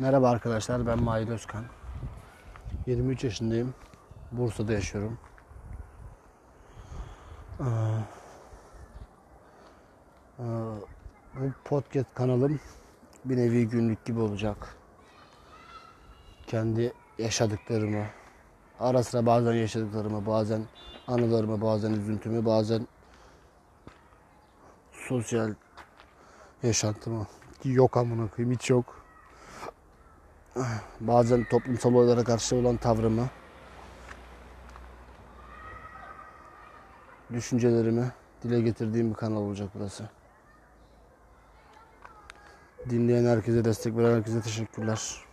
Merhaba arkadaşlar ben Mahir Özkan. 23 yaşındayım. Bursa'da yaşıyorum. Ee, e, Bu podcast kanalım bir nevi günlük gibi olacak. Kendi yaşadıklarımı, ara sıra bazen yaşadıklarımı, bazen anılarımı, bazen üzüntümü, bazen sosyal yaşantımı. Yok amına koyayım hiç yok. Bazen toplumsal olaylara karşı olan tavrımı, düşüncelerimi dile getirdiğim bir kanal olacak burası. Dinleyen herkese, destek veren herkese teşekkürler.